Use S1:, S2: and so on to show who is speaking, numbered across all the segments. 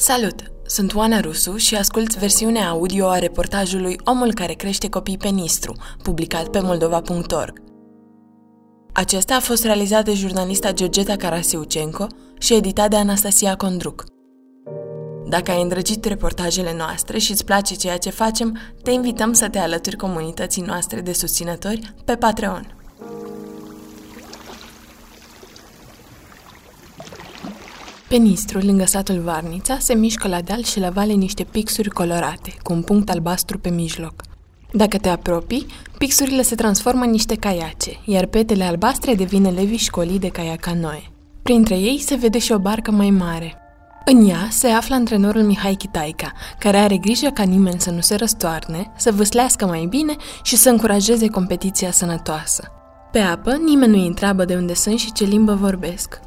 S1: Salut! Sunt Oana Rusu și ascult versiunea audio a reportajului Omul care crește copii pe Nistru, publicat pe moldova.org. Acesta a fost realizat de jurnalista Georgeta Karasiucenko și editat de Anastasia Condruc. Dacă ai îndrăgit reportajele noastre și îți place ceea ce facem, te invităm să te alături comunității noastre de susținători pe Patreon. Pe Nistru, lângă satul Varnița, se mișcă la deal și la vale niște pixuri colorate, cu un punct albastru pe mijloc. Dacă te apropii, pixurile se transformă în niște caiace, iar petele albastre devin elevii școlii de caiacanoe. Printre ei se vede și o barcă mai mare. În ea se află antrenorul Mihai Chitaica, care are grijă ca nimeni să nu se răstoarne, să vâslească mai bine și să încurajeze competiția sănătoasă. Pe apă, nimeni nu-i întreabă de unde sunt și ce limbă vorbesc.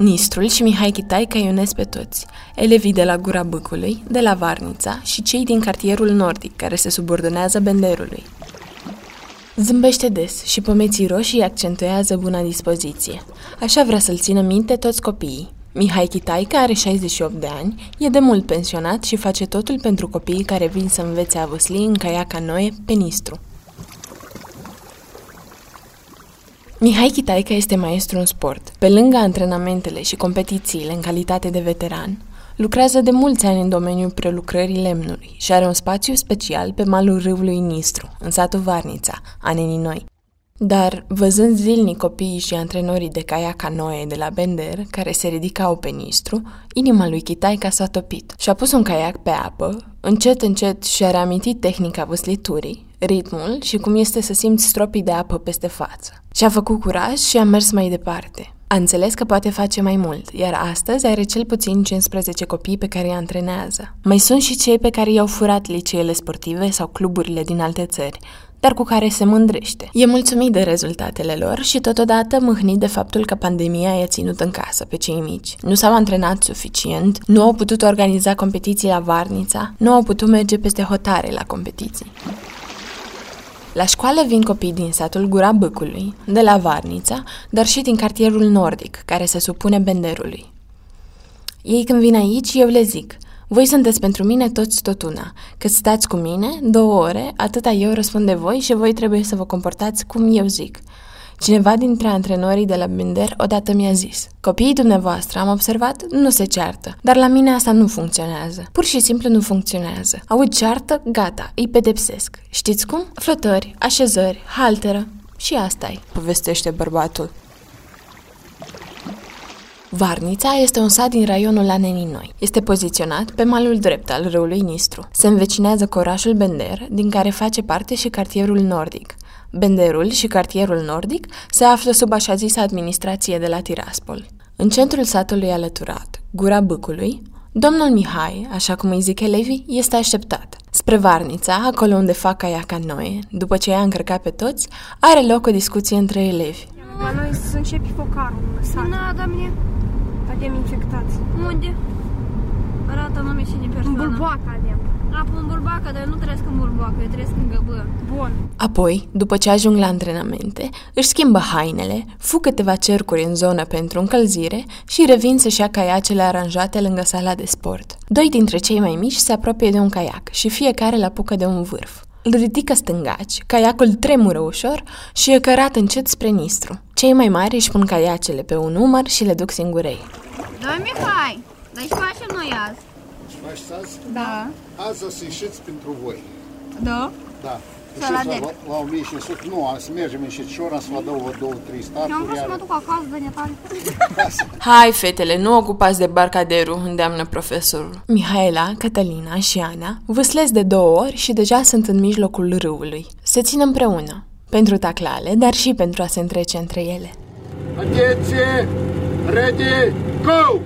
S1: Nistrul și Mihai Chitai căionesc pe toți, elevii de la Gura Bâcului, de la Varnița și cei din cartierul nordic, care se subordonează benderului. Zâmbește des și pomeții roșii accentuează buna dispoziție. Așa vrea să-l țină minte toți copiii. Mihai Chitaica are 68 de ani, e de mult pensionat și face totul pentru copiii care vin să învețe a văsli în caiaca noie pe Nistru. Mihai Chitaica este maestru în sport. Pe lângă antrenamentele și competițiile în calitate de veteran, lucrează de mulți ani în domeniul prelucrării lemnului și are un spațiu special pe malul râului Nistru, în satul Varnița, Anenii Noi. Dar, văzând zilnic copiii și antrenorii de caia canoe de la Bender, care se ridicau pe Nistru, inima lui Chitaica s-a topit și a pus un caiac pe apă, încet, încet și-a reamintit tehnica văsliturii, ritmul și cum este să simți stropii de apă peste față. Și-a făcut curaj și a mers mai departe. A înțeles că poate face mai mult, iar astăzi are cel puțin 15 copii pe care îi antrenează. Mai sunt și cei pe care i-au furat liceele sportive sau cluburile din alte țări, dar cu care se mândrește. E mulțumit de rezultatele lor și totodată mâhnit de faptul că pandemia i-a ținut în casă pe cei mici. Nu s-au antrenat suficient, nu au putut organiza competiții la Varnița, nu au putut merge peste hotare la competiții. La școală vin copii din satul Gura Băcului, de la Varnița, dar și din cartierul nordic, care se supune benderului. Ei când vin aici, eu le zic, voi sunteți pentru mine toți tot una, că stați cu mine două ore, atâta eu răspund de voi și voi trebuie să vă comportați cum eu zic. Cineva dintre antrenorii de la Binder odată mi-a zis Copiii dumneavoastră, am observat, nu se ceartă, dar la mine asta nu funcționează. Pur și simplu nu funcționează. Aud ceartă, gata, îi pedepsesc. Știți cum? Flotări, așezări, halteră. Și asta e, povestește bărbatul. Varnița este un sat din raionul Anenii Noi. Este poziționat pe malul drept al râului Nistru. Se învecinează cu orașul Bender, din care face parte și cartierul nordic. Benderul și cartierul nordic se află sub așa zisă administrație de la Tiraspol. În centrul satului alăturat, Gura Bâcului, domnul Mihai, așa cum îi zic elevii, este așteptat. Spre Varnița, acolo unde fac caia ca noi, după ce i-a încărcat pe toți, are loc o discuție între elevi.
S2: La noi să începi focarul în sat.
S3: Na, da mine.
S2: Avem infectați.
S3: Unde? Arată nume și de
S2: În
S3: persoană.
S2: bulboacă avem.
S3: Apă în bulbacă, dar eu nu trăiesc în bulbacă, eu trăiesc în găbă.
S2: Bun.
S1: Apoi, după ce ajung la antrenamente, își schimbă hainele, fug câteva cercuri în zonă pentru încălzire și revin să-și ia caiacele aranjate lângă sala de sport. Doi dintre cei mai mici se apropie de un caiac și fiecare îl apucă de un vârf. Îl ridică stângaci, caiacul tremură ușor și e cărat încet spre Nistru. Cei mai mari își pun caiacele pe un număr și le duc singurei.
S3: Da, Mihai, dar ce facem noi azi?
S4: Faceți azi?
S3: Da.
S4: Azi o să ieșiți pentru voi.
S3: Da?
S4: Da.
S3: Să la
S4: Ieșiți
S3: dec.
S4: la, la 1500, nu, am să mergem înșetișor, am să vă dau vă două, trei
S3: Eu am
S4: starturi,
S3: vrut să mă
S4: iar
S3: duc acasă, de netare.
S1: Hai, fetele, nu ocupați de barcaderul, îndeamnă profesorul. Mihaela, Catalina și Ana vâslesc de două ori și deja sunt în mijlocul râului. Se țin împreună, pentru taclale, dar și pentru a se întrece între ele.
S4: Atenție! Ready, go!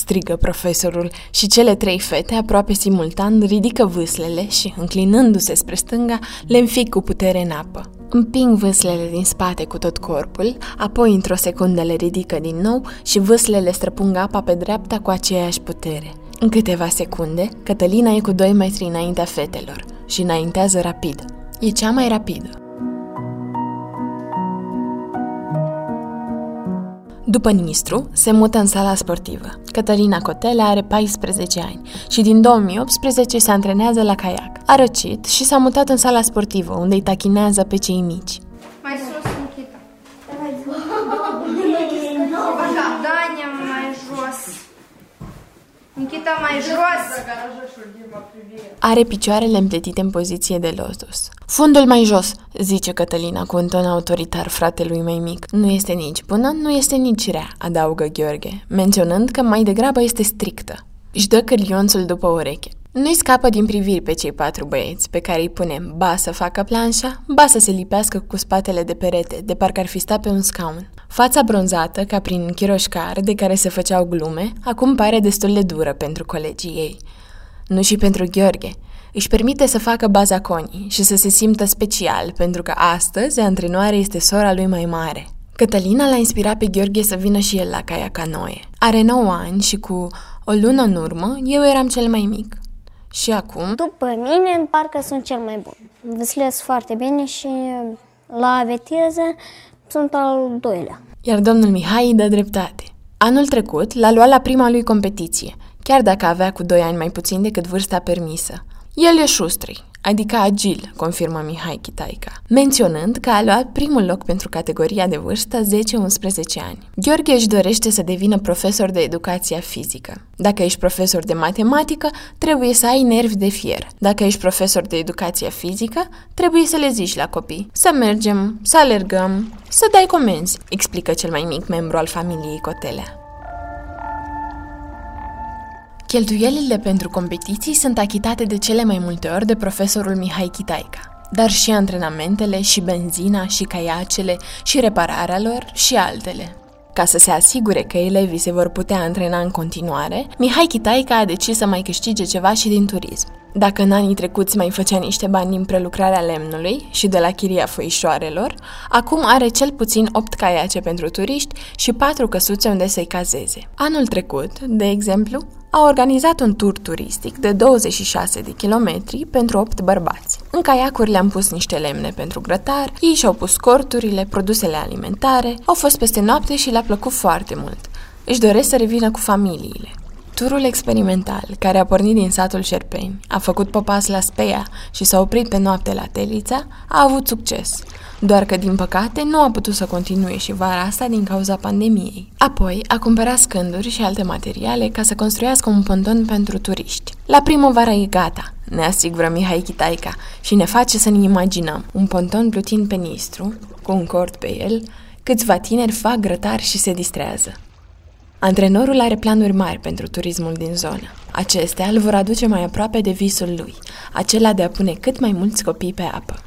S1: Strigă profesorul și cele trei fete, aproape simultan, ridică vâslele și, înclinându-se spre stânga, le înfig cu putere în apă. Împing vâslele din spate cu tot corpul, apoi într-o secundă le ridică din nou și vâslele străpung apa pe dreapta cu aceeași putere. În câteva secunde, Cătălina e cu 2 metri înaintea fetelor și înaintează rapid. E cea mai rapidă. După Nistru, se mută în sala sportivă. Cătălina Cotele are 14 ani și din 2018 se antrenează la caiac. A răcit și s-a mutat în sala sportivă, unde îi tachinează pe cei mici.
S3: Nikita, mai jos.
S1: Are picioarele împletite în poziție de lotus. Fundul mai jos, zice Cătălina cu un ton autoritar fratelui mai mic. Nu este nici bună, nu este nici rea, adaugă Gheorghe, menționând că mai degrabă este strictă. Își dă cârlionțul după ureche. Nu-i scapă din priviri pe cei patru băieți, pe care îi punem ba să facă planșa, ba să se lipească cu spatele de perete, de parcă ar fi stat pe un scaun. Fața bronzată, ca prin chiroșcar, de care se făceau glume, acum pare destul de dură pentru colegii ei. Nu și pentru Gheorghe. Își permite să facă baza conii și să se simtă special, pentru că astăzi antrenoare este sora lui mai mare. Cătălina l-a inspirat pe Gheorghe să vină și el la Caia Canoe. Are 9 ani și cu o lună în urmă, eu eram cel mai mic. Și acum,
S5: După mine, parcă sunt cel mai bun. Văslesc foarte bine și la veteză sunt al doilea.
S1: iar domnul Mihai îi dă dreptate. Anul trecut l-a luat la prima lui competiție, chiar dacă avea cu 2 ani mai puțin decât vârsta permisă. El e șustri, adică agil, confirmă Mihai Chitaica, menționând că a luat primul loc pentru categoria de vârstă 10-11 ani. Gheorghe își dorește să devină profesor de educație fizică. Dacă ești profesor de matematică, trebuie să ai nervi de fier. Dacă ești profesor de educație fizică, trebuie să le zici la copii. Să mergem, să alergăm, să dai comenzi, explică cel mai mic membru al familiei Cotelea. Cheltuielile pentru competiții sunt achitate de cele mai multe ori de profesorul Mihai Chitaica, dar și antrenamentele, și benzina, și caiacele, și repararea lor, și altele. Ca să se asigure că elevii se vor putea antrena în continuare, Mihai Chitaica a decis să mai câștige ceva și din turism. Dacă în anii trecuți mai făcea niște bani din prelucrarea lemnului și de la chiria foișoarelor, acum are cel puțin 8 caiace pentru turiști și 4 căsuțe unde să-i cazeze. Anul trecut, de exemplu, a organizat un tur turistic de 26 de kilometri pentru 8 bărbați. În caiacuri le-am pus niște lemne pentru grătar, ei și-au pus corturile, produsele alimentare, au fost peste noapte și le-a plăcut foarte mult. Își doresc să revină cu familiile. Turul experimental, care a pornit din satul Șerpeni, a făcut popas la Speia și s-a oprit pe noapte la Telița, a avut succes. Doar că, din păcate, nu a putut să continue și vara asta din cauza pandemiei. Apoi, a cumpărat scânduri și alte materiale ca să construiască un ponton pentru turiști. La primăvară e gata, ne asigură Mihai Chitaica și ne face să ne imaginăm un ponton plutind pe Nistru, cu un cort pe el, câțiva tineri fac grătar și se distrează. Antrenorul are planuri mari pentru turismul din zonă. Acestea îl vor aduce mai aproape de visul lui, acela de a pune cât mai mulți copii pe apă.